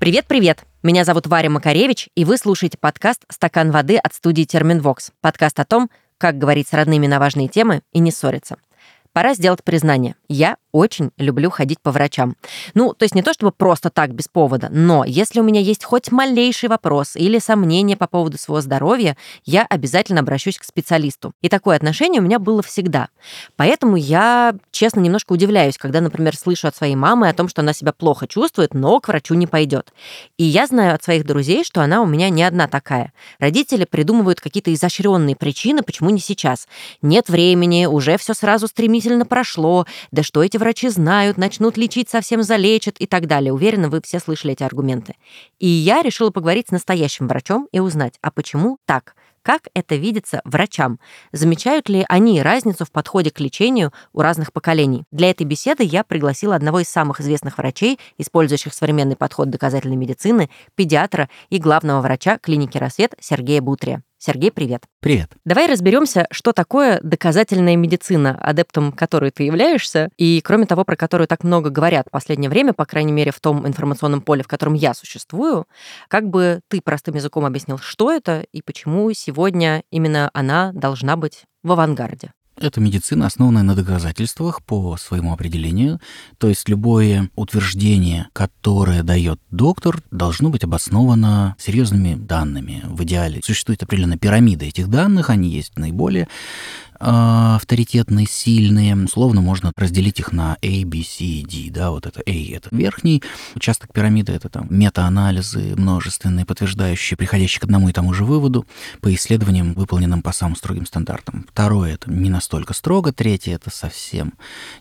Привет-привет! Меня зовут Варя Макаревич, и вы слушаете подкаст «Стакан воды» от студии «Терминвокс». Подкаст о том, как говорить с родными на важные темы и не ссориться. Пора сделать признание. Я очень люблю ходить по врачам. Ну, то есть не то чтобы просто так, без повода, но если у меня есть хоть малейший вопрос или сомнение по поводу своего здоровья, я обязательно обращусь к специалисту. И такое отношение у меня было всегда. Поэтому я, честно, немножко удивляюсь, когда, например, слышу от своей мамы о том, что она себя плохо чувствует, но к врачу не пойдет. И я знаю от своих друзей, что она у меня не одна такая. Родители придумывают какие-то изощренные причины, почему не сейчас. Нет времени, уже все сразу стремительно прошло, да что эти врачи знают, начнут лечить, совсем залечат и так далее. Уверена, вы все слышали эти аргументы. И я решила поговорить с настоящим врачом и узнать, а почему так? Как это видится врачам? Замечают ли они разницу в подходе к лечению у разных поколений? Для этой беседы я пригласила одного из самых известных врачей, использующих современный подход доказательной медицины, педиатра и главного врача клиники «Рассвет» Сергея Бутрия. Сергей, привет. Привет. Давай разберемся, что такое доказательная медицина, адептом которой ты являешься, и, кроме того, про которую так много говорят в последнее время, по крайней мере, в том информационном поле, в котором я существую, как бы ты простым языком объяснил, что это и почему сегодня именно она должна быть в авангарде? Это медицина, основанная на доказательствах по своему определению. То есть любое утверждение, которое дает доктор, должно быть обосновано серьезными данными. В идеале существует определенная пирамида этих данных, они есть наиболее авторитетные, сильные. Условно можно разделить их на A, B, C, D. Да, вот это A — это верхний участок пирамиды, это там метаанализы множественные, подтверждающие, приходящие к одному и тому же выводу по исследованиям, выполненным по самым строгим стандартам. Второе — это не настолько строго. Третье — это совсем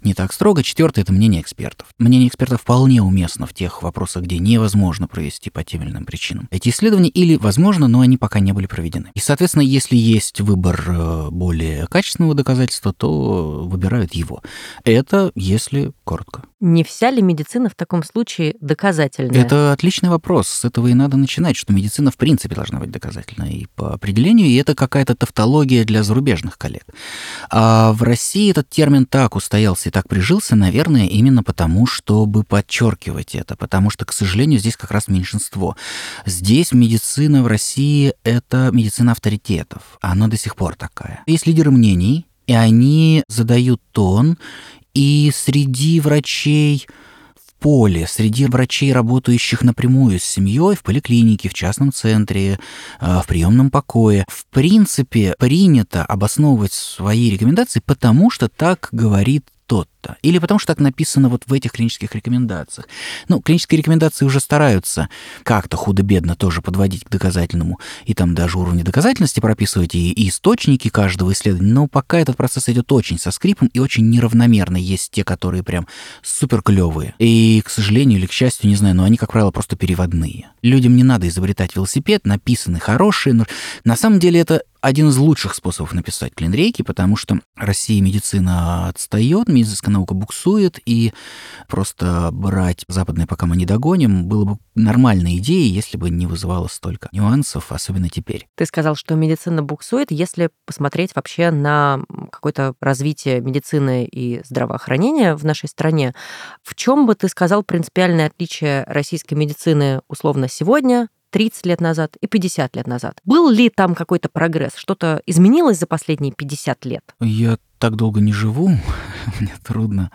не так строго. Четвертое — это мнение экспертов. Мнение экспертов вполне уместно в тех вопросах, где невозможно провести по тем или иным причинам. Эти исследования или возможно, но они пока не были проведены. И, соответственно, если есть выбор э, более качественный, качественного Не вся ли медицина в таком случае доказательная? Это отличный вопрос. С этого и надо начинать, что медицина в принципе должна быть доказательной и по определению, и это какая-то тавтология для зарубежных коллег. А в России этот термин так устоялся и так прижился, наверное, именно потому, чтобы подчеркивать это, потому что, к сожалению, здесь как раз меньшинство. Здесь медицина в России — это медицина авторитетов. Она до сих пор такая. Есть лидеры мнений, и они задают тон, и среди врачей в поле, среди врачей, работающих напрямую с семьей, в поликлинике, в частном центре, э, в приемном покое, в принципе, принято обосновывать свои рекомендации, потому что так говорит тот-то. Или потому что так написано вот в этих клинических рекомендациях. Ну, клинические рекомендации уже стараются как-то худо-бедно тоже подводить к доказательному. И там даже уровни доказательности прописывать, и, и источники каждого исследования. Но пока этот процесс идет очень со скрипом и очень неравномерно. Есть те, которые прям супер клевые. И, к сожалению или к счастью, не знаю, но они, как правило, просто переводные. Людям не надо изобретать велосипед, написаны хорошие. Но на самом деле это один из лучших способов написать клинрейки, потому что Россия медицина отстает, медицинская наука буксует, и просто брать западные, пока мы не догоним, было бы нормальной идеей, если бы не вызывало столько нюансов, особенно теперь. Ты сказал, что медицина буксует, если посмотреть вообще на какое-то развитие медицины и здравоохранения в нашей стране. В чем бы ты сказал принципиальное отличие российской медицины условно сегодня 30 лет назад и 50 лет назад. Был ли там какой-то прогресс? Что-то изменилось за последние 50 лет? Я так долго не живу, мне трудно,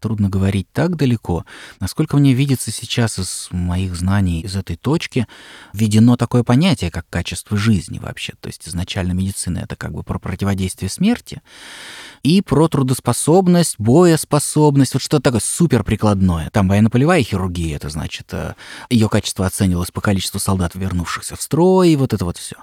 трудно говорить так далеко. Насколько мне видится сейчас из моих знаний из этой точки, введено такое понятие, как качество жизни вообще. То есть изначально медицина — это как бы про противодействие смерти и про трудоспособность, боеспособность, вот что-то такое супер прикладное. Там военно-полевая хирургия, это значит, э, ее качество оценивалось по количеству солдат, вернувшихся в строй, и вот это вот все.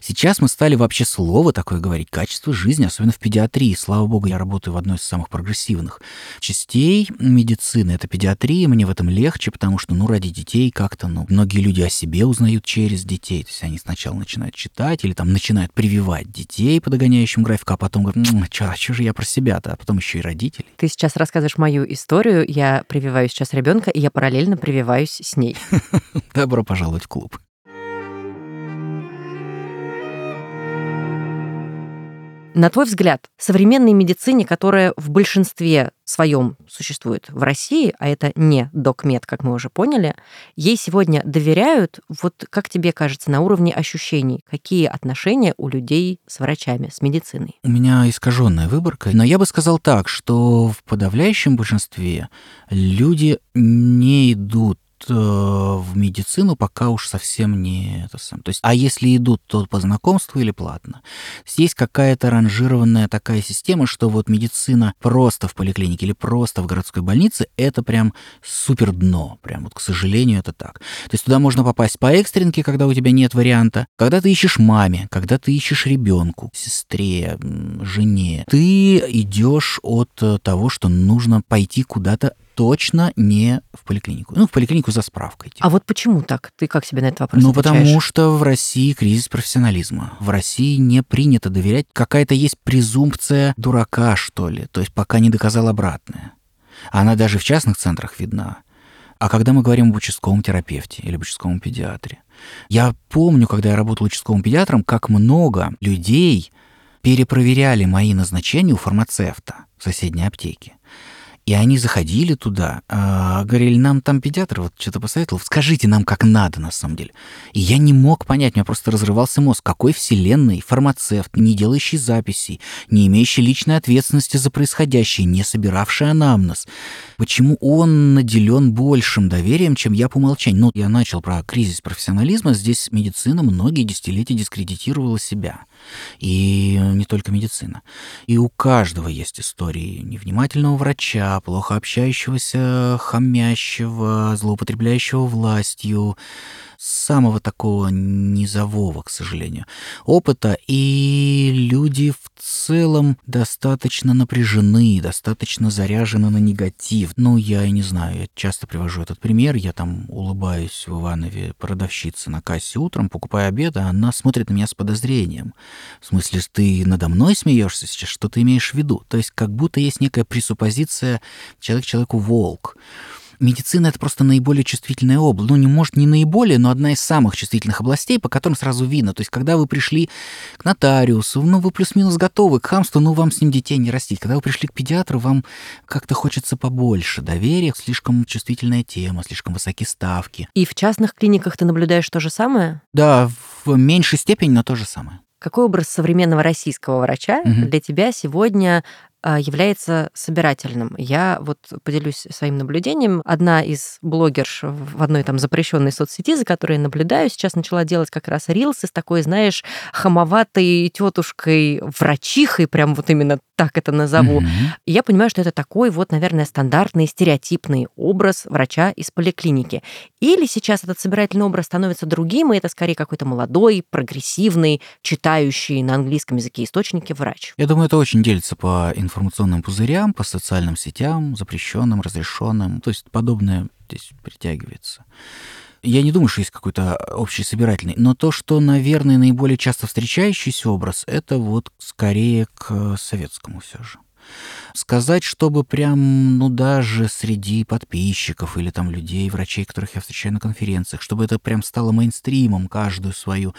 Сейчас мы стали вообще слово такое говорить, качество жизни, особенно в педиатрии, Слава богу, я работаю в одной из самых прогрессивных частей медицины. Это педиатрия, мне в этом легче, потому что, ну, ради детей как-то, ну, многие люди о себе узнают через детей. То есть они сначала начинают читать или там начинают прививать детей по догоняющим графику, а потом говорят, а что же я про себя-то, а потом еще и родители. Ты сейчас рассказываешь мою историю, я прививаю сейчас ребенка, и я параллельно прививаюсь с ней. Добро пожаловать в клуб. На твой взгляд, современной медицине, которая в большинстве своем существует в России, а это не докмед, как мы уже поняли, ей сегодня доверяют, вот как тебе кажется, на уровне ощущений, какие отношения у людей с врачами, с медициной? У меня искаженная выборка, но я бы сказал так, что в подавляющем большинстве люди не идут в медицину пока уж совсем не это сам. То есть, а если идут, то по знакомству или платно. Есть какая-то ранжированная такая система, что вот медицина просто в поликлинике или просто в городской больнице это прям супер дно. Прям вот, к сожалению, это так. То есть туда можно попасть по экстренке, когда у тебя нет варианта, когда ты ищешь маме, когда ты ищешь ребенку, сестре, жене. Ты идешь от э, того, что нужно пойти куда-то точно не в поликлинику. Ну, в поликлинику за справкой. Типа. А вот почему так? Ты как себе на этот вопрос Ну, отвечаешь? потому что в России кризис профессионализма. В России не принято доверять. Какая-то есть презумпция дурака, что ли. То есть пока не доказал обратное. Она даже в частных центрах видна. А когда мы говорим об участковом терапевте или об участковом педиатре, я помню, когда я работал участковым педиатром, как много людей перепроверяли мои назначения у фармацевта в соседней аптеке. И они заходили туда, э, говорили, нам там педиатр вот что-то посоветовал, скажите нам, как надо на самом деле. И я не мог понять, у меня просто разрывался мозг, какой вселенной фармацевт, не делающий записей, не имеющий личной ответственности за происходящее, не собиравший анамнез. Почему он наделен большим доверием, чем я по умолчанию? Ну, я начал про кризис профессионализма, здесь медицина многие десятилетия дискредитировала себя. И не только медицина. И у каждого есть истории невнимательного врача, плохо общающегося, хамящего, злоупотребляющего властью, самого такого низового, к сожалению, опыта, и люди в целом достаточно напряжены, достаточно заряжены на негатив. Ну, я и не знаю, я часто привожу этот пример, я там улыбаюсь в Иванове продавщице на кассе утром, покупая обед, а она смотрит на меня с подозрением. В смысле, ты надо мной смеешься сейчас, что ты имеешь в виду? То есть как будто есть некая пресуппозиция человек человеку волк медицина это просто наиболее чувствительная область. Ну, не может не наиболее, но одна из самых чувствительных областей, по которым сразу видно. То есть, когда вы пришли к нотариусу, ну, вы плюс-минус готовы к хамству, ну, вам с ним детей не растить. Когда вы пришли к педиатру, вам как-то хочется побольше доверия, слишком чувствительная тема, слишком высокие ставки. И в частных клиниках ты наблюдаешь то же самое? Да, в меньшей степени, но то же самое. Какой образ современного российского врача угу. для тебя сегодня является собирательным. Я вот поделюсь своим наблюдением. Одна из блогерш в одной там запрещенной соцсети, за которой я наблюдаю, сейчас начала делать как раз рилсы с такой, знаешь, хамоватой тетушкой врачихой, прям вот именно так это назову. Mm-hmm. И я понимаю, что это такой вот, наверное, стандартный стереотипный образ врача из поликлиники. Или сейчас этот собирательный образ становится другим, и это скорее какой-то молодой, прогрессивный, читающий на английском языке источники врач. Я думаю, это очень делится по информационным пузырям, по социальным сетям, запрещенным, разрешенным. То есть подобное здесь притягивается. Я не думаю, что есть какой-то общий собирательный, но то, что, наверное, наиболее часто встречающийся образ, это вот скорее к советскому все же сказать, чтобы прям, ну, даже среди подписчиков или там людей, врачей, которых я встречаю на конференциях, чтобы это прям стало мейнстримом, каждую свою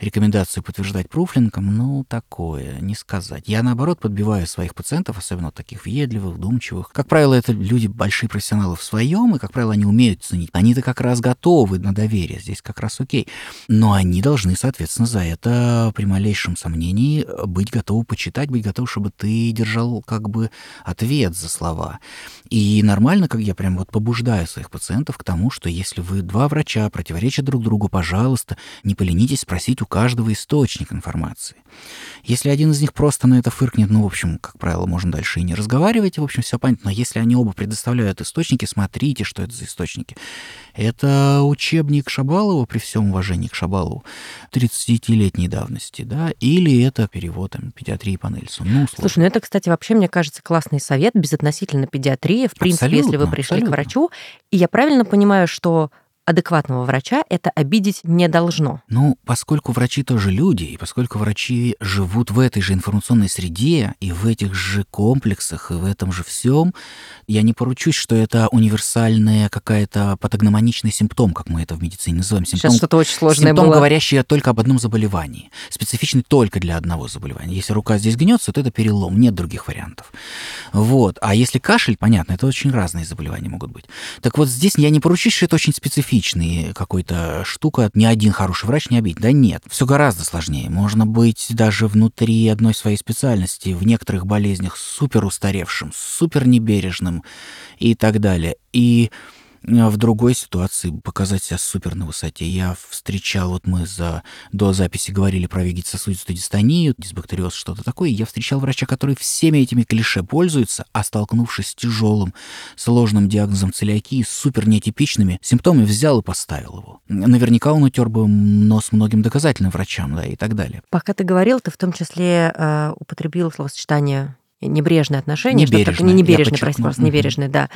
рекомендацию подтверждать пруфлинком, ну, такое, не сказать. Я, наоборот, подбиваю своих пациентов, особенно таких въедливых, вдумчивых. Как правило, это люди большие профессионалы в своем, и, как правило, они умеют ценить. Они-то как раз готовы на доверие, здесь как раз окей. Но они должны, соответственно, за это при малейшем сомнении быть готовы почитать, быть готовы, чтобы ты держал как бы ответ за слова. И нормально, как я прям вот побуждаю своих пациентов к тому, что если вы два врача противоречат друг другу, пожалуйста, не поленитесь спросить у каждого источник информации. Если один из них просто на это фыркнет, ну, в общем, как правило, можно дальше и не разговаривать, в общем, все понятно. Но если они оба предоставляют источники, смотрите, что это за источники. Это учебник Шабалова, при всем уважении к Шабалову, 30-летней давности, да, или это перевод там, педиатрии по Нельсу. Ну, Слушай, ну это, кстати, вообще, мне кажется, классный совет безотносительно педиатрии. В принципе, абсолютно, если вы пришли абсолютно. к врачу, и я правильно понимаю, что адекватного врача это обидеть не должно. Ну, поскольку врачи тоже люди, и поскольку врачи живут в этой же информационной среде, и в этих же комплексах, и в этом же всем, я не поручусь, что это универсальная какая-то патогномоничный симптом, как мы это в медицине называем. Симптом, Сейчас что-то очень сложное симптом, было. говорящий только об одном заболевании, специфичный только для одного заболевания. Если рука здесь гнется, то это перелом, нет других вариантов. Вот. А если кашель, понятно, это очень разные заболевания могут быть. Так вот здесь я не поручусь, что это очень специфично специфичный какой-то штука, ни один хороший врач не обидит. Да нет, все гораздо сложнее. Можно быть даже внутри одной своей специальности, в некоторых болезнях супер устаревшим, супер небережным и так далее. И в другой ситуации показать себя супер на высоте. Я встречал, вот мы за, до записи говорили про вегетососудистую дистонию, дисбактериоз, что-то такое. Я встречал врача, который всеми этими клише пользуется, а столкнувшись с тяжелым, сложным диагнозом целиакии, супер нетипичными симптомами, взял и поставил его. Наверняка он утер бы нос многим доказательным врачам, да, и так далее. Пока ты говорил, ты в том числе э, употребил словосочетание небрежное отношение. Небережное. Что не небережное, прости, просто небережное, да.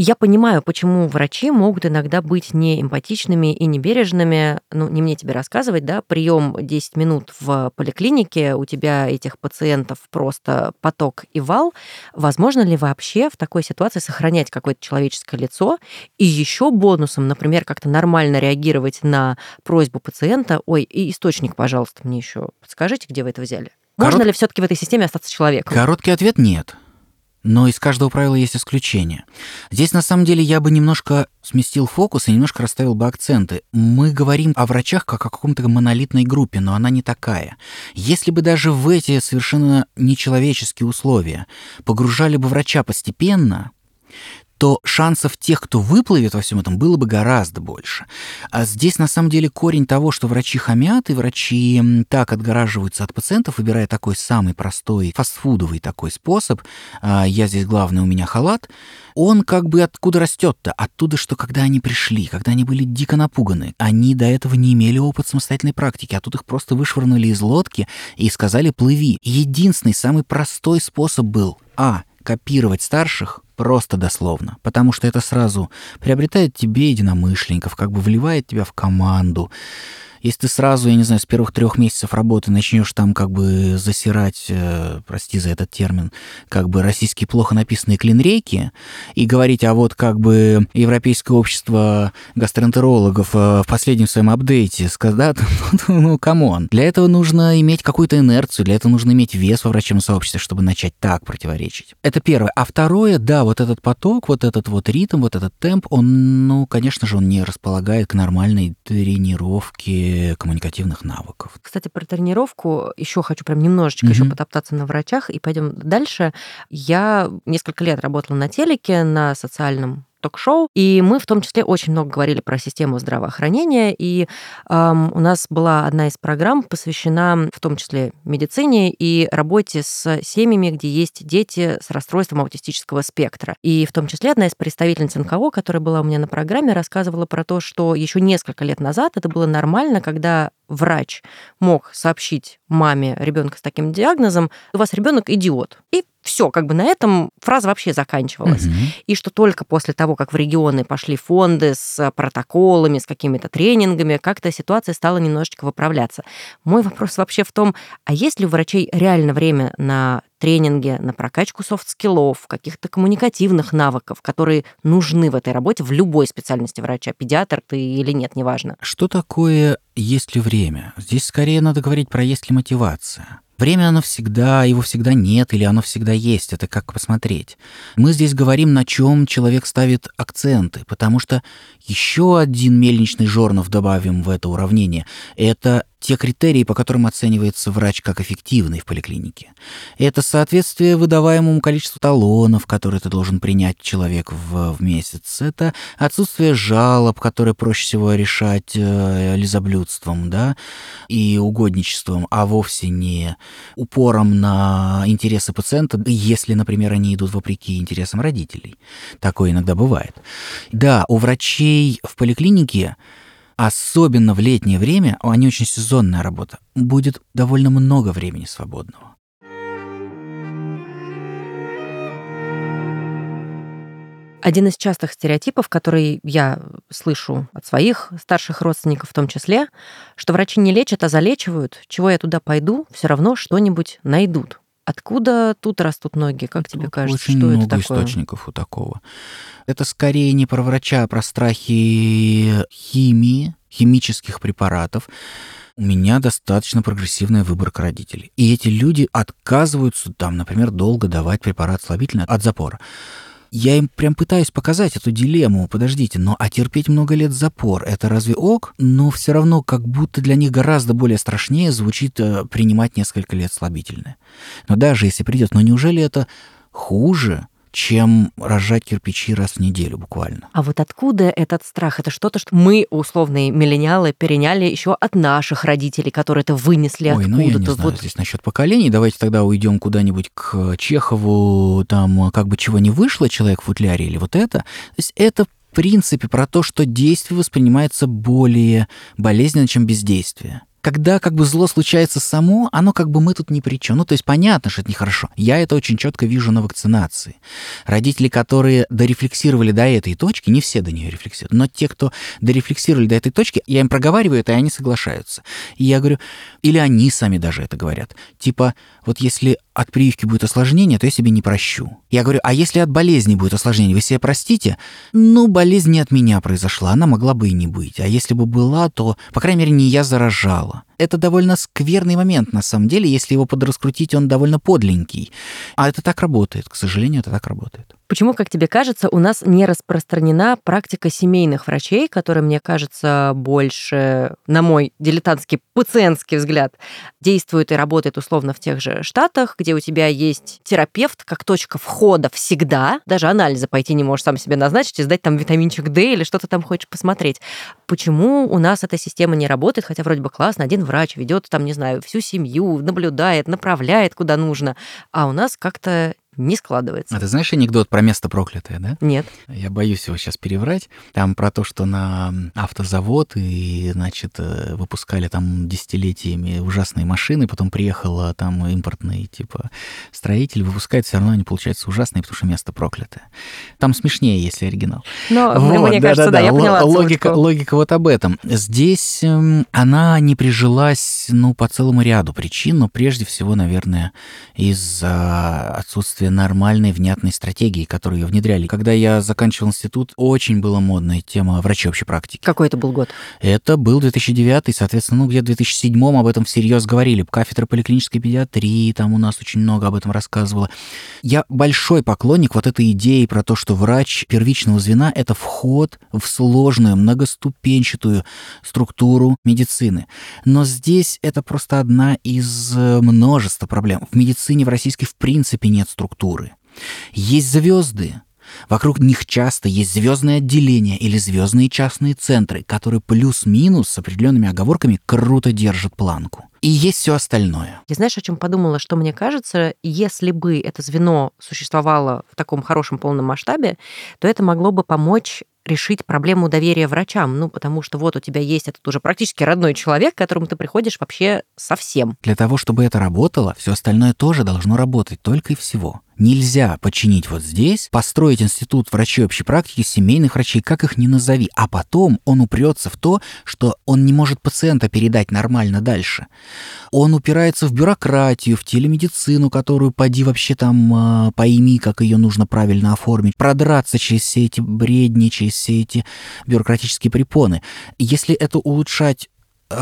И я понимаю, почему врачи могут иногда быть неэмпатичными и небережными. Ну, не мне тебе рассказывать, да, прием 10 минут в поликлинике, у тебя этих пациентов просто поток и вал. Возможно ли вообще в такой ситуации сохранять какое-то человеческое лицо и еще бонусом, например, как-то нормально реагировать на просьбу пациента? Ой, и источник, пожалуйста, мне еще подскажите, где вы это взяли? Можно Корот... ли все-таки в этой системе остаться человеком? Короткий ответ нет. Но из каждого правила есть исключение. Здесь, на самом деле, я бы немножко сместил фокус и немножко расставил бы акценты. Мы говорим о врачах как о каком-то монолитной группе, но она не такая. Если бы даже в эти совершенно нечеловеческие условия погружали бы врача постепенно, то шансов тех, кто выплывет во всем этом, было бы гораздо больше. А здесь, на самом деле, корень того, что врачи хамят, и врачи так отгораживаются от пациентов, выбирая такой самый простой, фастфудовый такой способ, а, я здесь главный, у меня халат, он как бы откуда растет-то? Оттуда, что когда они пришли, когда они были дико напуганы, они до этого не имели опыт самостоятельной практики, а тут их просто вышвырнули из лодки и сказали «плыви». Единственный, самый простой способ был а копировать старших просто дословно, потому что это сразу приобретает тебе единомышленников, как бы вливает тебя в команду, если ты сразу, я не знаю, с первых трех месяцев работы начнешь там как бы засирать, э, прости за этот термин, как бы российские плохо написанные клинрейки и говорить, а вот как бы Европейское общество гастроэнтерологов э, в последнем своем апдейте сказал, да, ну, come on. Для этого нужно иметь какую-то инерцию, для этого нужно иметь вес во врачебном сообществе, чтобы начать так противоречить. Это первое. А второе, да, вот этот поток, вот этот вот ритм, вот этот темп, он, ну, конечно же, он не располагает к нормальной тренировке коммуникативных навыков. Кстати, про тренировку еще хочу прям немножечко mm-hmm. еще потоптаться на врачах и пойдем дальше. Я несколько лет работала на телеке, на социальном ток-шоу, и мы в том числе очень много говорили про систему здравоохранения, и эм, у нас была одна из программ посвящена в том числе медицине и работе с семьями, где есть дети с расстройством аутистического спектра. И в том числе одна из представительниц НКО, которая была у меня на программе, рассказывала про то, что еще несколько лет назад это было нормально, когда врач мог сообщить маме ребенка с таким диагнозом, у вас ребенок идиот. И все, как бы на этом фраза вообще заканчивалась. Угу. И что только после того, как в регионы пошли фонды с протоколами, с какими-то тренингами, как-то ситуация стала немножечко выправляться. Мой вопрос вообще в том, а есть ли у врачей реально время на тренинги, на прокачку софт-скиллов, каких-то коммуникативных навыков, которые нужны в этой работе в любой специальности врача, педиатр ты или нет, неважно. Что такое «есть ли время»? Здесь скорее надо говорить про «есть ли мотивация». Время оно всегда, его всегда нет или оно всегда есть, это как посмотреть. Мы здесь говорим, на чем человек ставит акценты, потому что еще один мельничный жорнов добавим в это уравнение. Это те критерии, по которым оценивается врач как эффективный в поликлинике. Это соответствие выдаваемому количеству талонов, которые ты должен принять человек в, в месяц. Это отсутствие жалоб, которые проще всего решать э, лизоблюдством да, и угодничеством, а вовсе не упором на интересы пациента, если, например, они идут вопреки интересам родителей. Такое иногда бывает. Да, у врачей в поликлинике особенно в летнее время, они очень сезонная работа, будет довольно много времени свободного. Один из частых стереотипов, который я слышу от своих старших родственников в том числе, что врачи не лечат, а залечивают. Чего я туда пойду, все равно что-нибудь найдут. Откуда тут растут ноги? Как тут тебе кажется, очень что много это такое? источников у такого. Это скорее не про врача, а про страхи химии, химических препаратов. У меня достаточно прогрессивная выборка родителей. И эти люди отказываются, там, например, долго давать препарат слабительный от запора. Я им прям пытаюсь показать эту дилемму. Подождите, но а терпеть много лет запор, это разве ок? Но все равно как будто для них гораздо более страшнее звучит э, принимать несколько лет слабительное. Но даже если придет, но неужели это хуже, чем рожать кирпичи раз в неделю буквально. А вот откуда этот страх? Это что-то, что мы, условные миллениалы, переняли еще от наших родителей, которые это вынесли Ой, откуда-то. ну я не знаю, вот. здесь насчет поколений. Давайте тогда уйдем куда-нибудь к Чехову, там как бы чего не вышло, человек в футляре или вот это. То есть это в принципе про то, что действие воспринимается более болезненно, чем бездействие когда как бы зло случается само, оно как бы мы тут ни при чем. Ну, то есть понятно, что это нехорошо. Я это очень четко вижу на вакцинации. Родители, которые дорефлексировали до этой точки, не все до нее рефлексируют, но те, кто дорефлексировали до этой точки, я им проговариваю это, и они соглашаются. И я говорю, или они сами даже это говорят. Типа, вот если от прививки будет осложнение, то я себе не прощу. Я говорю, а если от болезни будет осложнение, вы себе простите? Ну, болезнь не от меня произошла, она могла бы и не быть. А если бы была, то, по крайней мере, не я заражала это довольно скверный момент, на самом деле. Если его подраскрутить, он довольно подленький. А это так работает, к сожалению, это так работает. Почему, как тебе кажется, у нас не распространена практика семейных врачей, которая, мне кажется, больше, на мой дилетантский пациентский взгляд, действует и работает условно в тех же штатах, где у тебя есть терапевт как точка входа всегда, даже анализы пойти не можешь сам себе назначить и сдать там витаминчик D или что-то там хочешь посмотреть. Почему у нас эта система не работает, хотя вроде бы классно, один врач ведет там, не знаю, всю семью, наблюдает, направляет куда нужно, а у нас как-то не складывается. А ты знаешь анекдот про место проклятое, да? Нет. Я боюсь его сейчас переврать. Там про то, что на автозавод и, значит, э, выпускали там десятилетиями ужасные машины, потом приехала там импортный, типа, строитель, выпускает, все равно они получаются ужасные, потому что место проклятое. Там смешнее, если оригинал. Но вот, мне да, кажется, да, да, да, я поняла логика, логика вот об этом. Здесь э, она не прижилась, ну, по целому ряду причин, но прежде всего, наверное, из-за отсутствия нормальной, внятной стратегии, которую внедряли. Когда я заканчивал институт, очень была модная тема врачи общей практики. Какой это был год? Это был 2009, соответственно, ну, где-то в 2007 об этом всерьез говорили. Кафедра поликлинической педиатрии, там у нас очень много об этом рассказывала. Я большой поклонник вот этой идеи про то, что врач первичного звена — это вход в сложную, многоступенчатую структуру медицины. Но здесь это просто одна из множества проблем. В медицине в российской в принципе нет структуры структуры. Есть звезды, Вокруг них часто есть звездные отделения или звездные частные центры, которые плюс-минус с определенными оговорками круто держат планку. И есть все остальное. Я знаешь, о чем подумала, что мне кажется, если бы это звено существовало в таком хорошем полном масштабе, то это могло бы помочь решить проблему доверия врачам. Ну, потому что вот у тебя есть этот уже практически родной человек, к которому ты приходишь вообще совсем. Для того, чтобы это работало, все остальное тоже должно работать только и всего. Нельзя починить вот здесь, построить институт врачей общей практики, семейных врачей, как их ни назови, а потом он упрется в то, что он не может пациента передать нормально дальше. Он упирается в бюрократию, в телемедицину, которую поди вообще там э, пойми, как ее нужно правильно оформить, продраться через все эти бредни, через все эти бюрократические препоны. Если это улучшать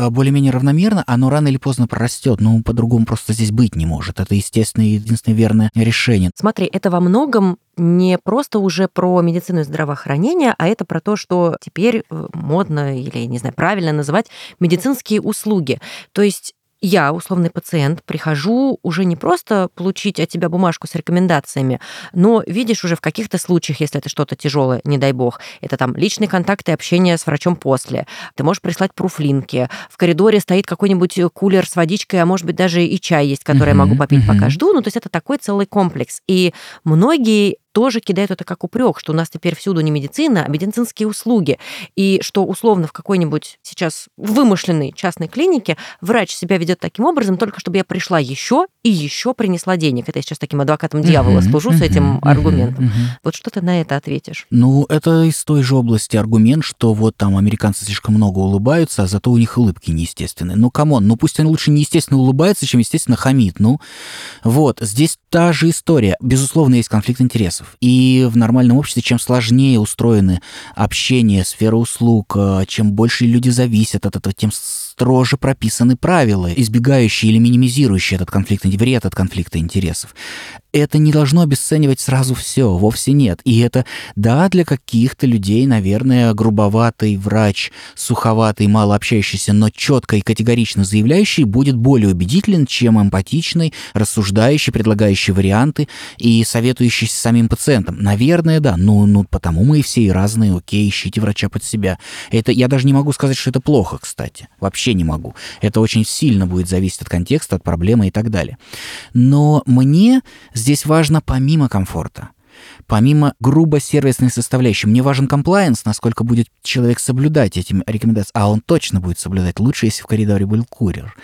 более-менее равномерно, оно рано или поздно прорастет. Ну, по-другому просто здесь быть не может. Это, естественно, единственное верное решение. Смотри, это во многом не просто уже про медицину и здравоохранение, а это про то, что теперь э, модно или, не знаю, правильно называть медицинские услуги. То есть я, условный пациент, прихожу уже не просто получить от тебя бумажку с рекомендациями, но видишь уже в каких-то случаях, если это что-то тяжелое, не дай бог, это там личные контакты и общение с врачом после. Ты можешь прислать пруфлинки. В коридоре стоит какой-нибудь кулер с водичкой, а может быть даже и чай есть, который uh-huh, я могу попить, uh-huh. пока жду. Ну, то есть это такой целый комплекс. И многие тоже кидают это как упрек, что у нас теперь всюду не медицина, а медицинские услуги. И что условно в какой-нибудь сейчас вымышленной частной клинике врач себя ведет таким образом, только чтобы я пришла еще и еще принесла денег. Это я сейчас таким адвокатом дьявола служу с этим аргументом. Вот что ты на это ответишь? Ну, это из той же области аргумент, что вот там американцы слишком много улыбаются, а зато у них улыбки неестественные. Ну, come on, ну пусть он лучше неестественно улыбается, чем, естественно, хамит. Ну, вот, здесь та же история. Безусловно, есть конфликт интересов. И в нормальном обществе, чем сложнее устроены общение, сфера услуг, э, чем больше люди зависят от этого, тем строже прописаны правила, избегающие или минимизирующие этот конфликт, вред от конфликта интересов это не должно обесценивать сразу все, вовсе нет. И это, да, для каких-то людей, наверное, грубоватый врач, суховатый, мало общающийся, но четко и категорично заявляющий будет более убедителен, чем эмпатичный, рассуждающий, предлагающий варианты и советующий с самим пациентом. Наверное, да. Ну, ну, потому мы и все и разные, окей, ищите врача под себя. Это я даже не могу сказать, что это плохо, кстати. Вообще не могу. Это очень сильно будет зависеть от контекста, от проблемы и так далее. Но мне Здесь важно помимо комфорта, помимо грубо сервисной составляющей, мне важен комплайенс, насколько будет человек соблюдать эти рекомендации, а он точно будет соблюдать. Лучше, если в коридоре был курьер.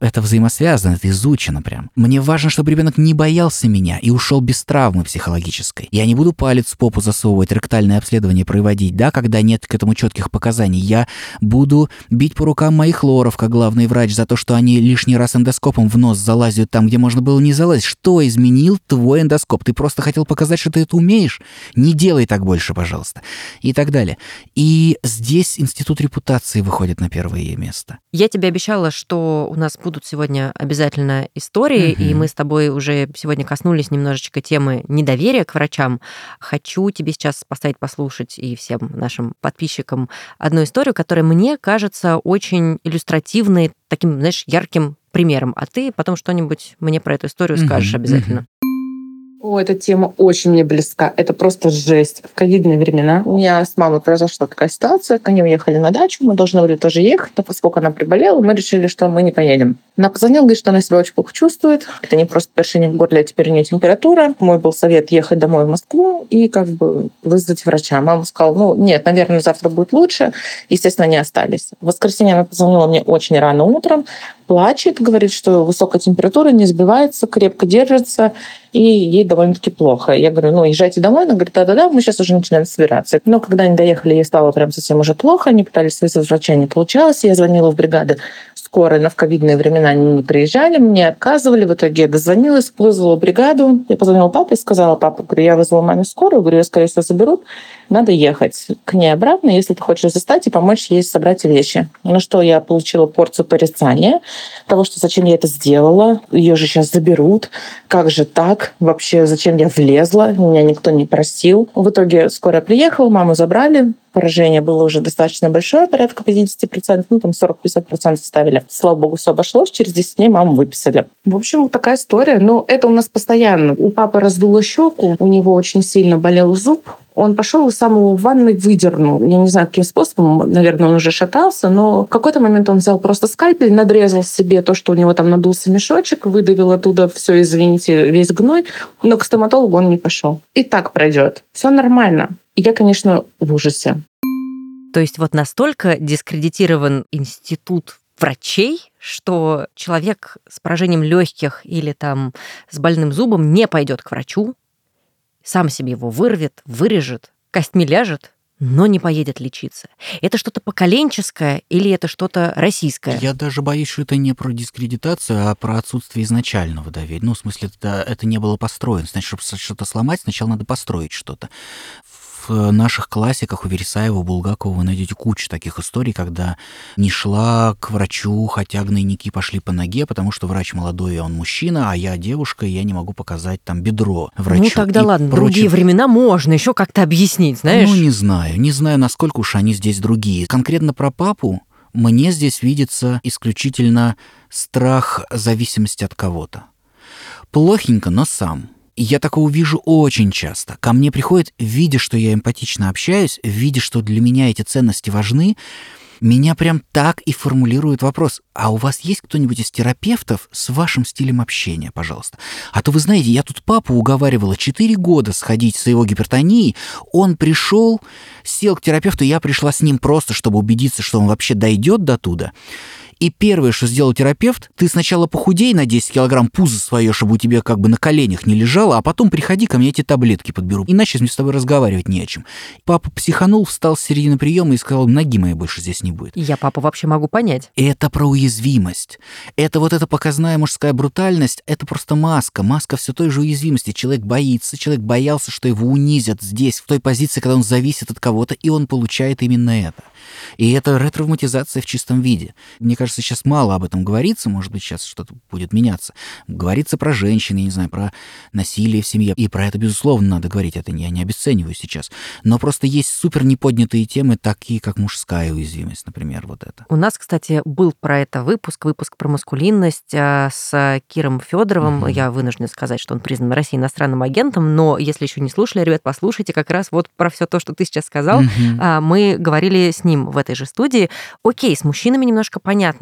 Это взаимосвязано, это изучено прям. Мне важно, чтобы ребенок не боялся меня и ушел без травмы психологической. Я не буду палец в попу засовывать, ректальное обследование проводить, да, когда нет к этому четких показаний. Я буду бить по рукам моих лоров, как главный врач, за то, что они лишний раз эндоскопом в нос залазят там, где можно было не залазить. Что изменил твой эндоскоп? Ты просто хотел показать, что ты это умеешь? Не делай так больше, пожалуйста. И так далее. И здесь институт репутации выходит на первое место. Я тебе обещала, что у нас будут сегодня обязательно истории, угу. и мы с тобой уже сегодня коснулись немножечко темы недоверия к врачам. Хочу тебе сейчас поставить послушать и всем нашим подписчикам одну историю, которая мне кажется очень иллюстративной, таким, знаешь, ярким примером. А ты потом что-нибудь мне про эту историю скажешь угу, обязательно. О, эта тема очень мне близка. Это просто жесть. В ковидные времена у меня с мамой произошла такая ситуация. Они уехали на дачу, мы должны были тоже ехать, но поскольку она приболела, мы решили, что мы не поедем. Она позвонила, говорит, что она себя очень плохо чувствует. Это не просто першение в горле, а теперь у нее температура. Мой был совет ехать домой в Москву и как бы вызвать врача. Мама сказала, ну нет, наверное, завтра будет лучше. Естественно, они остались. В воскресенье она позвонила мне очень рано утром, плачет, говорит, что высокая температура не сбивается, крепко держится, и ей довольно-таки плохо. Я говорю, ну, езжайте домой. Она говорит, да-да-да, мы сейчас уже начинаем собираться. Но когда они доехали, ей стало прям совсем уже плохо, они пытались вызвать врача, не получалось. Я звонила в бригады скорой, но в ковидные времена они не приезжали, мне отказывали. В итоге я дозвонилась, вызвала бригаду. Я позвонила папе и сказала, папа, говорю, я вызвала маме скорую, говорю, ее, скорее всего, заберут надо ехать к ней обратно, если ты хочешь застать и помочь ей собрать вещи. Ну что, я получила порцию порицания того, что зачем я это сделала, ее же сейчас заберут, как же так, вообще зачем я влезла, меня никто не просил. В итоге скоро приехала, маму забрали, поражение было уже достаточно большое, порядка 50%, ну там 40-50% ставили. Слава богу, все обошлось, через 10 дней маму выписали. В общем, такая история. Но это у нас постоянно. У папы раздуло щеку, у него очень сильно болел зуб, он пошел и сам его в ванной выдернул. Я не знаю, каким способом, наверное, он уже шатался, но в какой-то момент он взял просто скальпель, надрезал себе то, что у него там надулся мешочек, выдавил оттуда все, извините, весь гной, но к стоматологу он не пошел. И так пройдет. Все нормально. И я, конечно, в ужасе. То есть вот настолько дискредитирован институт врачей, что человек с поражением легких или там с больным зубом не пойдет к врачу, сам себе его вырвет, вырежет, костьми ляжет, но не поедет лечиться. Это что-то поколенческое или это что-то российское? Я даже боюсь, что это не про дискредитацию, а про отсутствие изначального доверия. Ну, в смысле, это, это не было построено. Значит, чтобы что-то сломать, сначала надо построить что-то в наших классиках у Вересаева, Булгакова вы найдете кучу таких историй, когда не шла к врачу, хотя гнойники пошли по ноге, потому что врач молодой, и он мужчина, а я девушка, и я не могу показать там бедро врачу. Ну тогда ладно, прочим. другие времена можно еще как-то объяснить, знаешь? Ну не знаю, не знаю, насколько уж они здесь другие. Конкретно про папу мне здесь видится исключительно страх зависимости от кого-то. Плохенько, но сам. Я такого вижу очень часто. Ко мне приходят, видя, что я эмпатично общаюсь, видя, что для меня эти ценности важны, меня прям так и формулирует вопрос. А у вас есть кто-нибудь из терапевтов с вашим стилем общения, пожалуйста? А то вы знаете, я тут папу уговаривала 4 года сходить с его гипертонией. Он пришел, сел к терапевту, я пришла с ним просто, чтобы убедиться, что он вообще дойдет до туда. И первое, что сделал терапевт, ты сначала похудей на 10 килограмм пузо свое, чтобы у тебя как бы на коленях не лежало, а потом приходи ко мне эти таблетки подберу. Иначе мне с тобой разговаривать не о чем. Папа психанул, встал с середины приема и сказал, ноги моей больше здесь не будет. Я папу вообще могу понять. Это про уязвимость. Это вот эта показная мужская брутальность, это просто маска. Маска все той же уязвимости. Человек боится, человек боялся, что его унизят здесь, в той позиции, когда он зависит от кого-то, и он получает именно это. И это ретравматизация в чистом виде. Мне кажется, сейчас мало об этом говорится, может быть, сейчас что-то будет меняться. Говорится про женщин, я не знаю, про насилие в семье. И про это, безусловно, надо говорить, это я не обесцениваю сейчас. Но просто есть супер неподнятые темы, такие как мужская уязвимость, например, вот это. У нас, кстати, был про это выпуск, выпуск про маскулинность а, с Киром Федоровым. Угу. Я вынуждена сказать, что он признан в России иностранным агентом, но если еще не слушали, ребят, послушайте как раз вот про все то, что ты сейчас сказал. Угу. Мы говорили с ним в этой же студии. Окей, с мужчинами немножко понятно.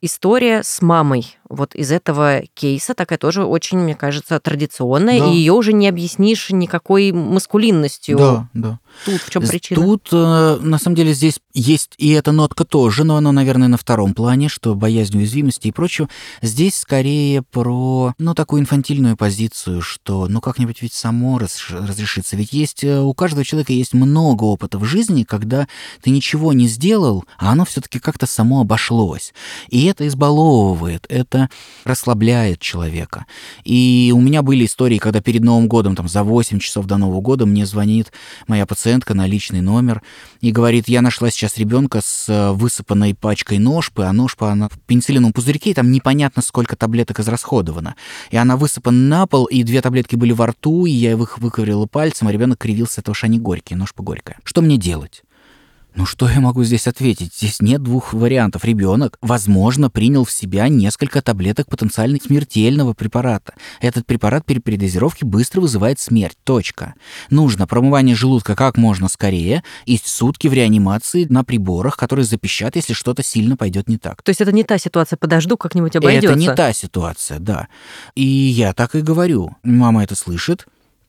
История с мамой вот из этого кейса такая тоже очень, мне кажется, традиционная, да. и ее уже не объяснишь никакой маскулинностью. Да, да. Тут в чем причина? Тут, э, на самом деле, здесь есть и эта нотка тоже, но она, наверное, на втором плане, что боязнь уязвимости и прочего. Здесь скорее про, ну, такую инфантильную позицию, что, ну, как-нибудь ведь само разрешится. Ведь есть, э, у каждого человека есть много опыта в жизни, когда ты ничего не сделал, а оно все-таки как-то само обошлось. И это избаловывает, это расслабляет человека. И у меня были истории, когда перед Новым годом, там, за 8 часов до Нового года мне звонит моя пациентка на личный номер и говорит, я нашла сейчас ребенка с э, высыпанной пачкой ножпы, а ножпа, она в пенициллиновом пузырьке, и там непонятно, сколько таблеток израсходовано. И она высыпана на пол, и две таблетки были во рту, и я их выковырила пальцем, а ребенок кривился, этого что они горькие, ножпа горькая. Что мне делать? Ну что я могу здесь ответить? Здесь нет двух вариантов. Ребенок, возможно, принял в себя несколько таблеток потенциально смертельного препарата. Этот препарат при передозировке быстро вызывает смерть. Точка. Нужно промывание желудка как можно скорее и сутки в реанимации на приборах, которые запищат, если что-то сильно пойдет не так. То есть это не та ситуация, подожду, как-нибудь обойдется. Это не та ситуация, да. И я так и говорю. Мама это слышит,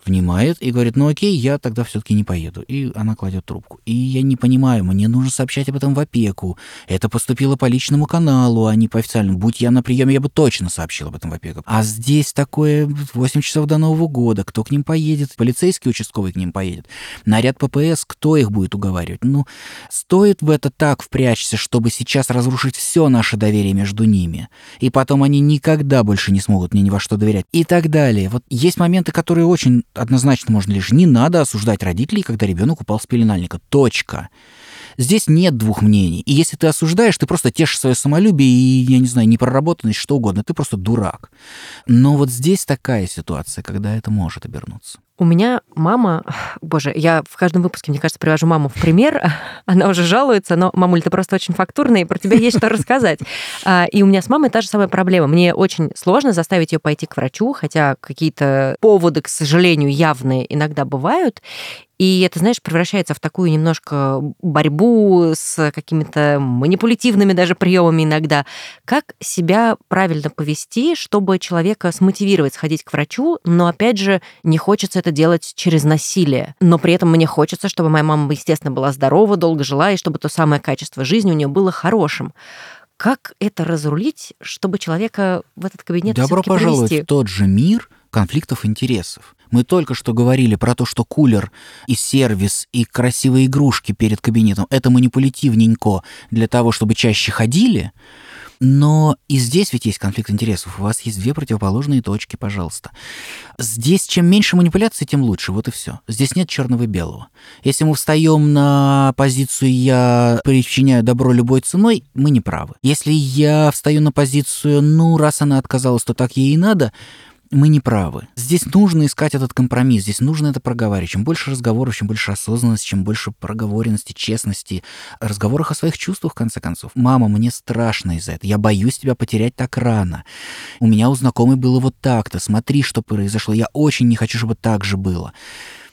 внимает и говорит, ну окей, я тогда все-таки не поеду. И она кладет трубку. И я не понимаю, мне нужно сообщать об этом в опеку. Это поступило по личному каналу, а не по официальному. Будь я на приеме, я бы точно сообщил об этом в опеку. А здесь такое 8 часов до Нового года. Кто к ним поедет? Полицейский участковый к ним поедет. Наряд ППС, кто их будет уговаривать? Ну, стоит в это так впрячься, чтобы сейчас разрушить все наше доверие между ними. И потом они никогда больше не смогут мне ни во что доверять. И так далее. Вот есть моменты, которые очень однозначно можно лишь не надо осуждать родителей, когда ребенок упал с пеленальника. Точка. Здесь нет двух мнений. И если ты осуждаешь, ты просто тешишь свое самолюбие и, я не знаю, непроработанность, что угодно. Ты просто дурак. Но вот здесь такая ситуация, когда это может обернуться. У меня мама, боже, я в каждом выпуске, мне кажется, привожу маму в пример. Она уже жалуется, но, мамуль, ты просто очень фактурная, и про тебя есть что рассказать. А, и у меня с мамой та же самая проблема. Мне очень сложно заставить ее пойти к врачу, хотя какие-то поводы, к сожалению, явные иногда бывают. И это, знаешь, превращается в такую немножко борьбу с какими-то манипулятивными даже приемами иногда. Как себя правильно повести, чтобы человека смотивировать сходить к врачу, но, опять же, не хочется это делать через насилие. Но при этом мне хочется, чтобы моя мама, естественно, была здорова, долго жила, и чтобы то самое качество жизни у нее было хорошим. Как это разрулить, чтобы человека в этот кабинет Добро пожаловать привести? в тот же мир конфликтов интересов. Мы только что говорили про то, что кулер и сервис, и красивые игрушки перед кабинетом — это манипулятивненько для того, чтобы чаще ходили. Но и здесь ведь есть конфликт интересов. У вас есть две противоположные точки, пожалуйста. Здесь чем меньше манипуляций, тем лучше. Вот и все. Здесь нет черного и белого. Если мы встаем на позицию «я причиняю добро любой ценой», мы не правы. Если я встаю на позицию «ну, раз она отказалась, то так ей и надо», мы не правы. Здесь нужно искать этот компромисс, здесь нужно это проговаривать. Чем больше разговоров, чем больше осознанности, чем больше проговоренности, честности, разговорах о своих чувствах, в конце концов. Мама, мне страшно из-за этого. Я боюсь тебя потерять так рано. У меня у знакомой было вот так-то. Смотри, что произошло. Я очень не хочу, чтобы так же было.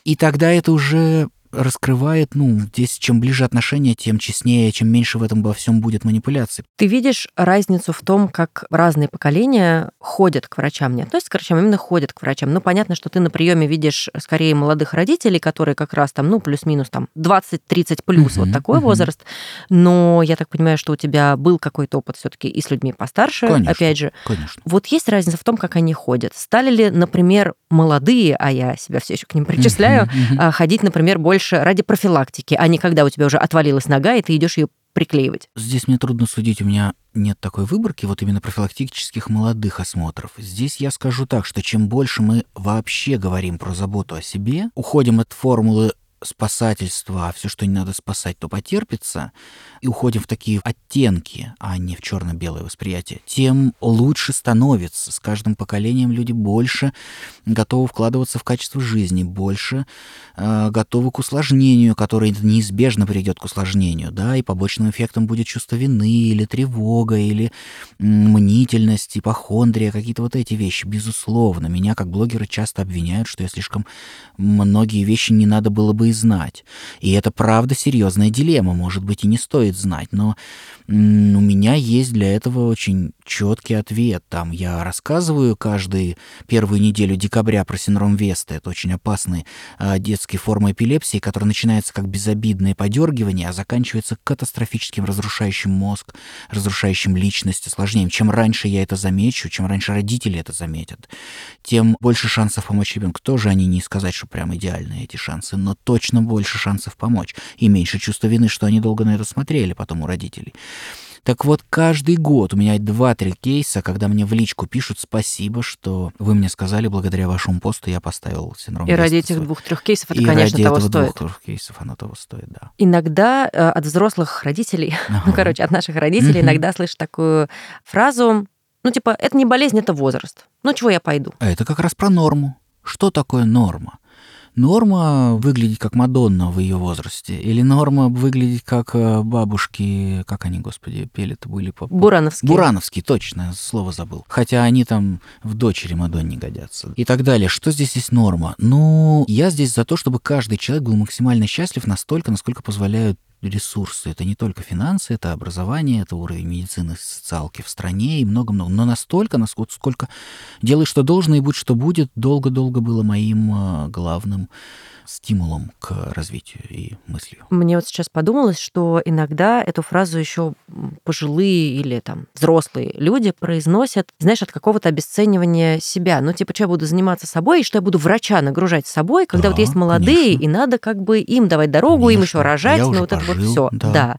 И тогда это уже раскрывает, ну, здесь чем ближе отношения, тем честнее, чем меньше в этом во всем будет манипуляций. Ты видишь разницу в том, как разные поколения ходят к врачам, не относятся к врачам, а именно ходят к врачам. Ну, понятно, что ты на приеме видишь скорее молодых родителей, которые как раз там, ну, плюс-минус там 20-30 плюс, uh-huh, вот такой uh-huh. возраст. Но я так понимаю, что у тебя был какой-то опыт все-таки и с людьми постарше, конечно, опять же. Конечно. Вот есть разница в том, как они ходят. Стали ли, например, молодые, а я себя все еще к ним причисляю, uh-huh. ходить, например, больше ради профилактики, а не когда у тебя уже отвалилась нога, и ты идешь ее приклеивать. Здесь мне трудно судить, у меня нет такой выборки вот именно профилактических молодых осмотров. Здесь я скажу так, что чем больше мы вообще говорим про заботу о себе, уходим от формулы спасательства, а все, что не надо спасать, то потерпится, и уходим в такие оттенки, а не в черно-белое восприятие, тем лучше становится. С каждым поколением люди больше готовы вкладываться в качество жизни, больше э, готовы к усложнению, которое неизбежно приведет к усложнению, да, и побочным эффектом будет чувство вины или тревога, или мнительность, ипохондрия, какие-то вот эти вещи, безусловно. Меня как блогера часто обвиняют, что я слишком многие вещи не надо было бы и знать. И это правда серьезная дилемма, может быть, и не стоит знать, но у меня есть для этого очень четкий ответ. Там я рассказываю каждую первую неделю декабря про синдром Веста. Это очень опасный а, детский форма эпилепсии, который начинается как безобидное подергивание, а заканчивается катастрофическим разрушающим мозг, разрушающим личность, осложнением. Чем раньше я это замечу, чем раньше родители это заметят, тем больше шансов помочь ребенку. Тоже они не сказать, что прям идеальные эти шансы, но точно больше шансов помочь. И меньше чувства вины, что они долго на это смотрели потом у родителей. Так вот, каждый год у меня два-три кейса, когда мне в личку пишут «Спасибо, что вы мне сказали, благодаря вашему посту я поставил синдром И ради этих двух-трех кейсов это, и конечно, ради того этого стоит. двух-трех кейсов оно того стоит, да. Иногда э, от взрослых родителей, Ага. ну, короче, от наших родителей иногда слышишь такую фразу, ну, типа, это не болезнь, это возраст. Ну, чего я пойду? А это как раз про норму. Что такое норма? Норма выглядеть как Мадонна в ее возрасте? Или норма выглядеть как э, бабушки, как они, господи, пели-то были по... Бурановский. Бурановский, точно, слово забыл. Хотя они там в дочери Мадонне годятся. И так далее. Что здесь есть норма? Ну, я здесь за то, чтобы каждый человек был максимально счастлив настолько, насколько позволяют ресурсы. Это не только финансы, это образование, это уровень медицины социалки в стране и много-много. Но настолько, насколько сколько делай, что должно, и будь, что будет, долго-долго было моим э, главным стимулом к развитию и мыслью. Мне вот сейчас подумалось, что иногда эту фразу еще пожилые или там взрослые люди произносят, знаешь, от какого-то обесценивания себя. Ну, типа, что я буду заниматься собой, и что я буду врача нагружать собой, когда Да, вот есть молодые, конечно. и надо как бы им давать дорогу, им Конечно. еще рожать, Я ну вот это вот пожил, все. да.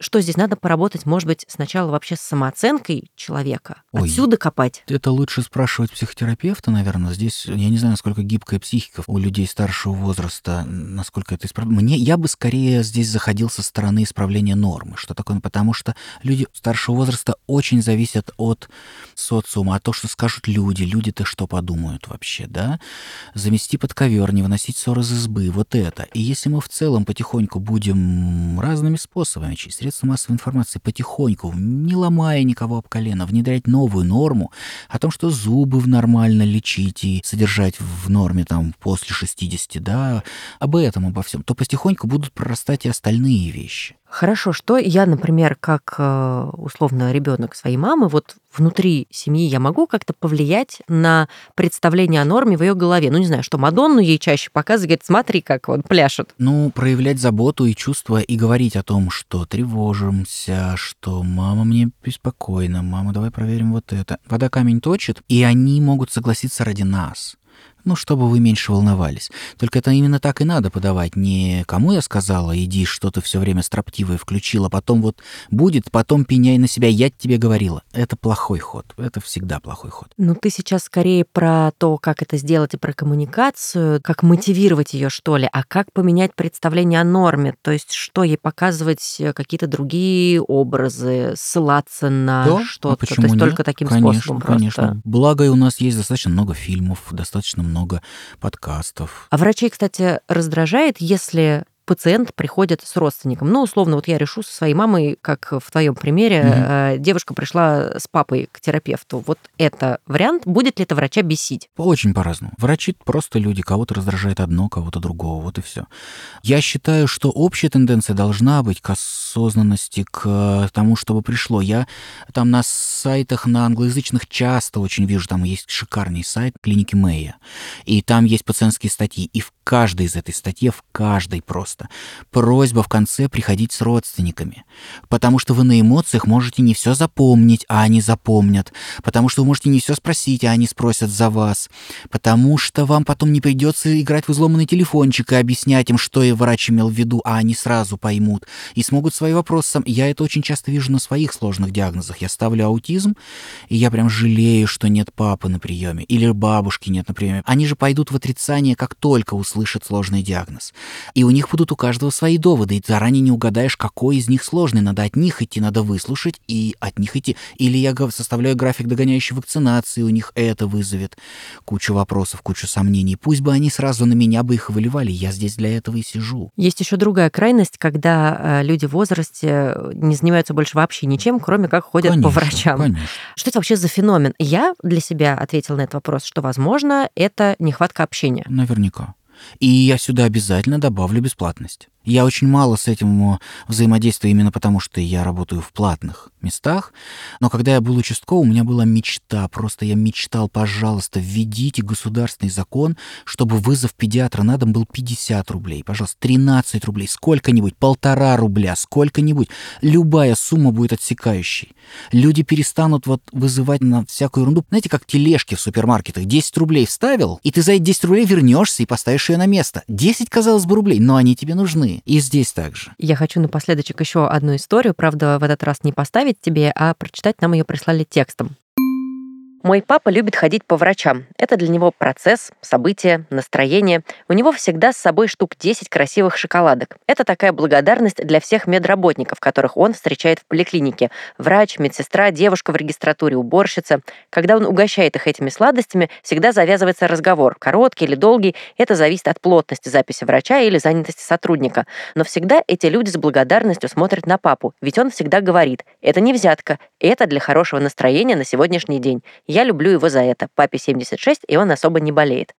Что здесь надо поработать, может быть, сначала вообще с самооценкой человека, Ой. отсюда копать. Это лучше спрашивать психотерапевта, наверное. Здесь я не знаю, насколько гибкая психика у людей старшего возраста, насколько это исправлено. Мне я бы скорее здесь заходил со стороны исправления нормы. Что такое? Потому что люди старшего возраста очень зависят от социума, от того, что скажут люди. Люди-то что подумают вообще, да? Замести под ковер, не выносить ссор из избы, вот это. И если мы в целом потихоньку будем разными способами, через средства массовой информации, потихоньку, не ломая никого об колено, внедрять новую норму о том, что зубы нормально лечить и содержать в норме там после 60, да, об этом, обо всем, то потихоньку будут прорастать и остальные вещи. Хорошо, что я, например, как э, условно ребенок своей мамы, вот внутри семьи я могу как-то повлиять на представление о норме в ее голове. Ну, не знаю, что Мадонну ей чаще показывает, говорит, смотри, как он пляшет. Ну, проявлять заботу и чувства и говорить о том, что тревожимся, что мама мне беспокойна, мама, давай проверим вот это. Вода камень точит, и они могут согласиться ради нас. Ну, чтобы вы меньше волновались. Только это именно так и надо подавать. Не кому я сказала, иди, что ты все время строптивое включила, потом вот будет, потом пеняй на себя, я тебе говорила. Это плохой ход. Это всегда плохой ход. Ну, ты сейчас скорее про то, как это сделать и про коммуникацию, как мотивировать ее, что ли, а как поменять представление о норме, то есть что ей показывать э, какие-то другие образы, ссылаться на Да, а что-то, почему то есть нет? только таким конечно, способом конечно. просто. Благо, у нас есть достаточно много фильмов, достаточно много подкастов. А врачей, кстати, раздражает, если пациент приходит с родственником. Ну, условно, вот я решу со своей мамой, как в твоем примере, э, девушка пришла с папой к терапевту. Вот это вариант, будет ли это врача бесить? Очень по-разному. Врачи просто люди, кого-то раздражает одно, кого-то другого, вот и все. Я считаю, что общая тенденция должна быть к осознанности, к тому, чтобы пришло. Я там на сайтах, на англоязычных часто очень вижу, там есть шикарный сайт клиники Мэя, и там есть пациентские статьи, и в каждой из этой статьи, в каждой просто, просьба в конце приходить с родственниками, потому что вы на эмоциях можете не все запомнить, а они запомнят, потому что вы можете не все спросить, а они спросят за вас, потому что вам потом не придется играть в изломанный телефончик и объяснять им, что и врач имел в виду, а они сразу поймут и смогут свои вопросы сам. Я это очень часто вижу на своих сложных диагнозах. Я ставлю аутизм, и я прям жалею, что нет папы на приеме или бабушки нет на приеме. Они же пойдут в отрицание, как только услышат сложный диагноз. И у них будут у каждого свои доводы, и заранее не угадаешь, какой из них сложный. Надо от них идти, надо выслушать и от них идти. Или я составляю график догоняющей вакцинации, у них это вызовет кучу вопросов, кучу сомнений. Пусть бы они сразу на меня бы их выливали, я здесь для этого и сижу. Есть еще другая крайность, когда э, люди в возрасте не занимаются больше вообще ничем, кроме как ходят Конечно, по врачам. Конечно. Что это вообще за феномен? Я для себя ответила на этот вопрос, что, возможно, это нехватка общения. Наверняка. И я сюда обязательно добавлю бесплатность. Я очень мало с этим э, взаимодействую именно потому, что я работаю в платных местах. Но когда я был участковым, у меня была мечта. Просто я мечтал, пожалуйста, введите государственный закон, чтобы вызов педиатра на дом был 50 рублей. Пожалуйста, 13 рублей, сколько-нибудь, полтора рубля, сколько-нибудь. Любая сумма будет отсекающей. Люди перестанут вот вызывать на всякую ерунду. Знаете, как тележки в супермаркетах. 10 рублей вставил, и ты за эти 10 рублей вернешься и поставишь ее на место. 10, казалось бы, рублей, но они тебе нужны. И здесь также. Я хочу напоследочек еще одну историю, правда, в этот раз не поставить тебе, а прочитать нам ее прислали текстом. Мой папа любит ходить по врачам. Это для него процесс, событие, настроение. У него всегда с собой штук 10 красивых шоколадок. Это такая благодарность для всех медработников, которых он встречает в поликлинике. Врач, медсестра, девушка в регистратуре, уборщица. Когда он угощает их этими сладостями, всегда завязывается разговор. Короткий или долгий, это зависит от плотности записи врача или занятости сотрудника. Но всегда эти люди с благодарностью смотрят на папу, ведь он всегда говорит, это не взятка, это для хорошего настроения на сегодняшний день. Я люблю его за это. Папе 76, и он особо не болеет.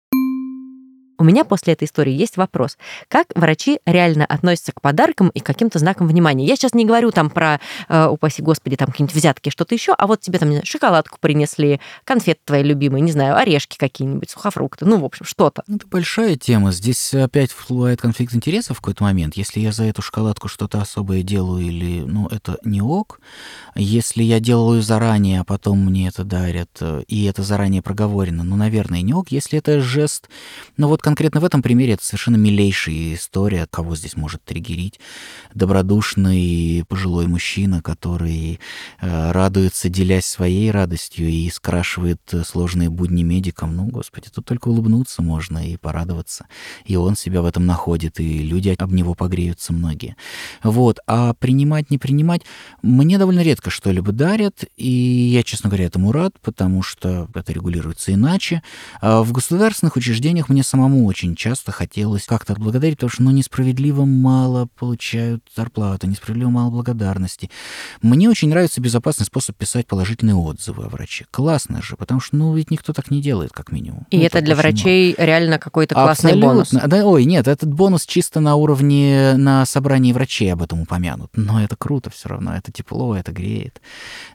У меня после этой истории есть вопрос. Как врачи реально относятся к подаркам и к каким-то знакам внимания? Я сейчас не говорю там про, э, упаси господи, там какие-нибудь взятки, что-то еще, а вот тебе там шоколадку принесли, конфеты твои любимые, не знаю, орешки какие-нибудь, сухофрукты, ну, в общем, что-то. Это большая тема. Здесь опять всплывает конфликт интересов в какой-то момент. Если я за эту шоколадку что-то особое делаю или, ну, это не ок. Если я делаю заранее, а потом мне это дарят, э, и это заранее проговорено, ну, наверное, не ок. Если это жест, ну, вот конкретно в этом примере это совершенно милейшая история, кого здесь может триггерить. Добродушный пожилой мужчина, который э, радуется, делясь своей радостью и скрашивает э, сложные будни медикам. Ну, господи, тут только улыбнуться можно и порадоваться. И он себя в этом находит, и люди об него погреются многие. Вот. А принимать, не принимать, мне довольно редко что-либо дарят, и я, честно говоря, этому рад, потому что это регулируется иначе. А в государственных учреждениях мне самому очень часто хотелось как-то отблагодарить, потому что, ну, несправедливо мало получают зарплату, несправедливо мало благодарности. Мне очень нравится безопасный способ писать положительные отзывы о враче. Классно же, потому что, ну, ведь никто так не делает, как минимум. И Ну, это для очень мало. врачей реально какой-то классный бонус. Абсолютно. Да, ой, нет, этот бонус чисто на уровне на собрании врачей об этом упомянут. Но это круто все равно, это тепло, это греет.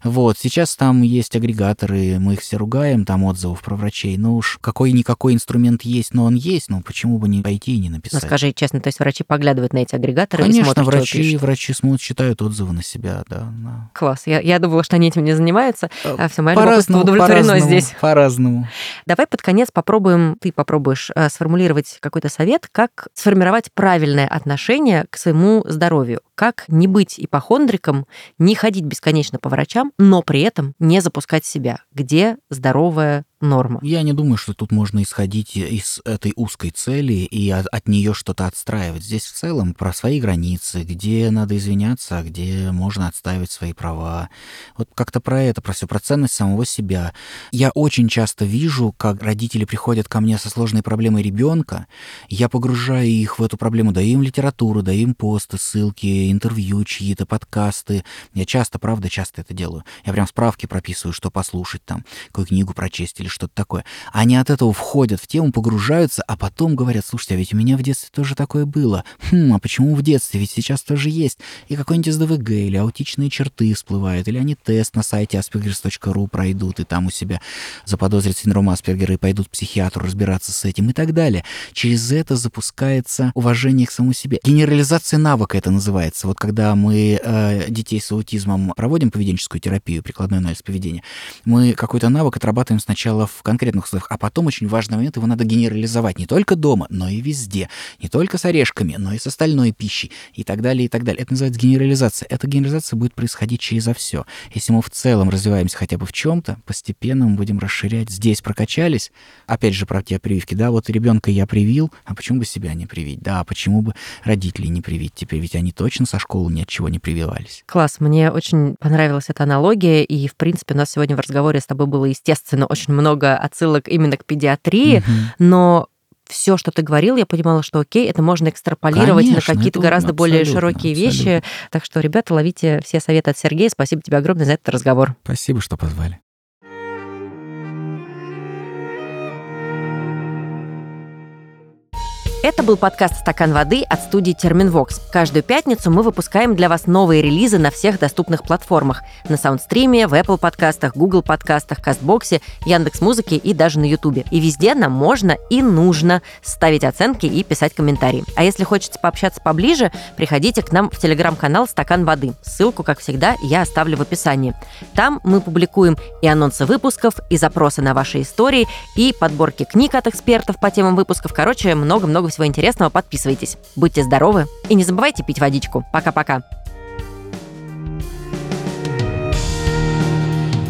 Вот, сейчас там есть агрегаторы, мы их все ругаем, там отзывов про врачей. Ну уж какой-никакой инструмент есть, но он есть, но почему бы не пойти и не Ну, написать? скажи честно, то есть врачи поглядывают на эти агрегаторы и Конечно, смотрят, что вы врачи, пишете? врачи смотрят, читают отзывы на себя, да. да. Класс. Я, я думала, что они этим не занимаются, а все, мое любопытство удовлетворено по-разному, здесь. По-разному. Давай под конец попробуем, ты попробуешь э, сформулировать какой-то совет, как сформировать правильное отношение к своему здоровью. Как не быть ипохондриком, не ходить бесконечно по врачам, но при этом не запускать себя. Где здоровая норма? Я не думаю, что тут можно исходить из этой узкой цели и от, от нее что-то отстраивать. Здесь в целом про свои границы, где надо извиняться, а где можно отстаивать свои права. Вот как-то про это, про все, про ценность самого себя. Я очень часто вижу, как родители приходят ко мне со сложной проблемой ребенка, я погружаю их в эту проблему, даю им литературу, даю им посты, ссылки, интервью чьи-то, подкасты. Я часто, правда, часто это делаю. Я прям справки прописываю, что послушать там, какую книгу прочесть или что-то такое. Они от этого входят в тему, погружаются, а потом говорят, слушайте, а ведь у меня в детстве тоже такое было. Хм, а почему в детстве? Ведь сейчас тоже есть. И какой-нибудь СДВГ или аутичные черты всплывают, или они тест на сайте aspergers.ru пройдут, и там у себя заподозрят синдром Аспергера и пойдут к психиатру разбираться с этим и так далее. Через это запускается уважение к самому себе. Генерализация навыка это называется. Вот когда мы э, детей с аутизмом проводим поведенческую терапию, прикладной анализ поведения, мы какой-то навык отрабатываем сначала в конкретных условиях, а потом очень важный момент, его надо генерализовать не только дома, но и везде. Не только с орешками, но и с остальной пищей и так далее, и так далее. Это называется генерализация. Эта генерализация будет происходить через все. Если мы в целом развиваемся хотя бы в чем-то, постепенно мы будем расширять. Здесь прокачались. Опять же, про те прививки. Да, вот ребенка я привил, а почему бы себя не привить? Да, а почему бы родителей не привить теперь? Ведь они точно со школы ни от чего не прививались. Класс, мне очень понравилась эта аналогия, и, в принципе, у нас сегодня в разговоре с тобой было, естественно, очень много отсылок именно к педиатрии, Мгм. но все, что ты говорил, я понимала, что окей, это можно экстраполировать Конечно, на какие-то гораздо более абсолютно, широкие вещи. абсолютно. Так что, ребята, ловите все советы от Сергея. Спасибо тебе огромное за этот разговор. Спасибо, что позвали. Это был подкаст «Стакан воды» от студии «Терминвокс». Каждую пятницу мы выпускаем для вас новые релизы на всех доступных платформах. На Саундстриме, в Apple подкастах, Google подкастах, Кастбоксе, Яндекс.Музыке и даже на Ютубе. И везде нам можно и нужно ставить оценки и писать комментарии. А если хочется пообщаться поближе, приходите к нам в телеграм-канал «Стакан воды». Ссылку, как всегда, я оставлю в описании. Там мы публикуем и анонсы выпусков, и запросы на ваши истории, и подборки книг от экспертов по темам выпусков. Короче, много-много всего интересного. Подписывайтесь. Будьте здоровы и не забывайте пить водичку. Пока-пока.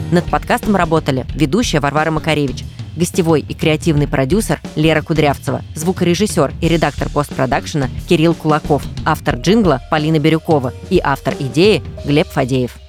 Над подкастом работали ведущая Варвара Макаревич, гостевой и креативный продюсер Лера Кудрявцева, звукорежиссер и редактор постпродакшена Кирилл Кулаков, автор джингла Полина Бирюкова и автор идеи Глеб Фадеев.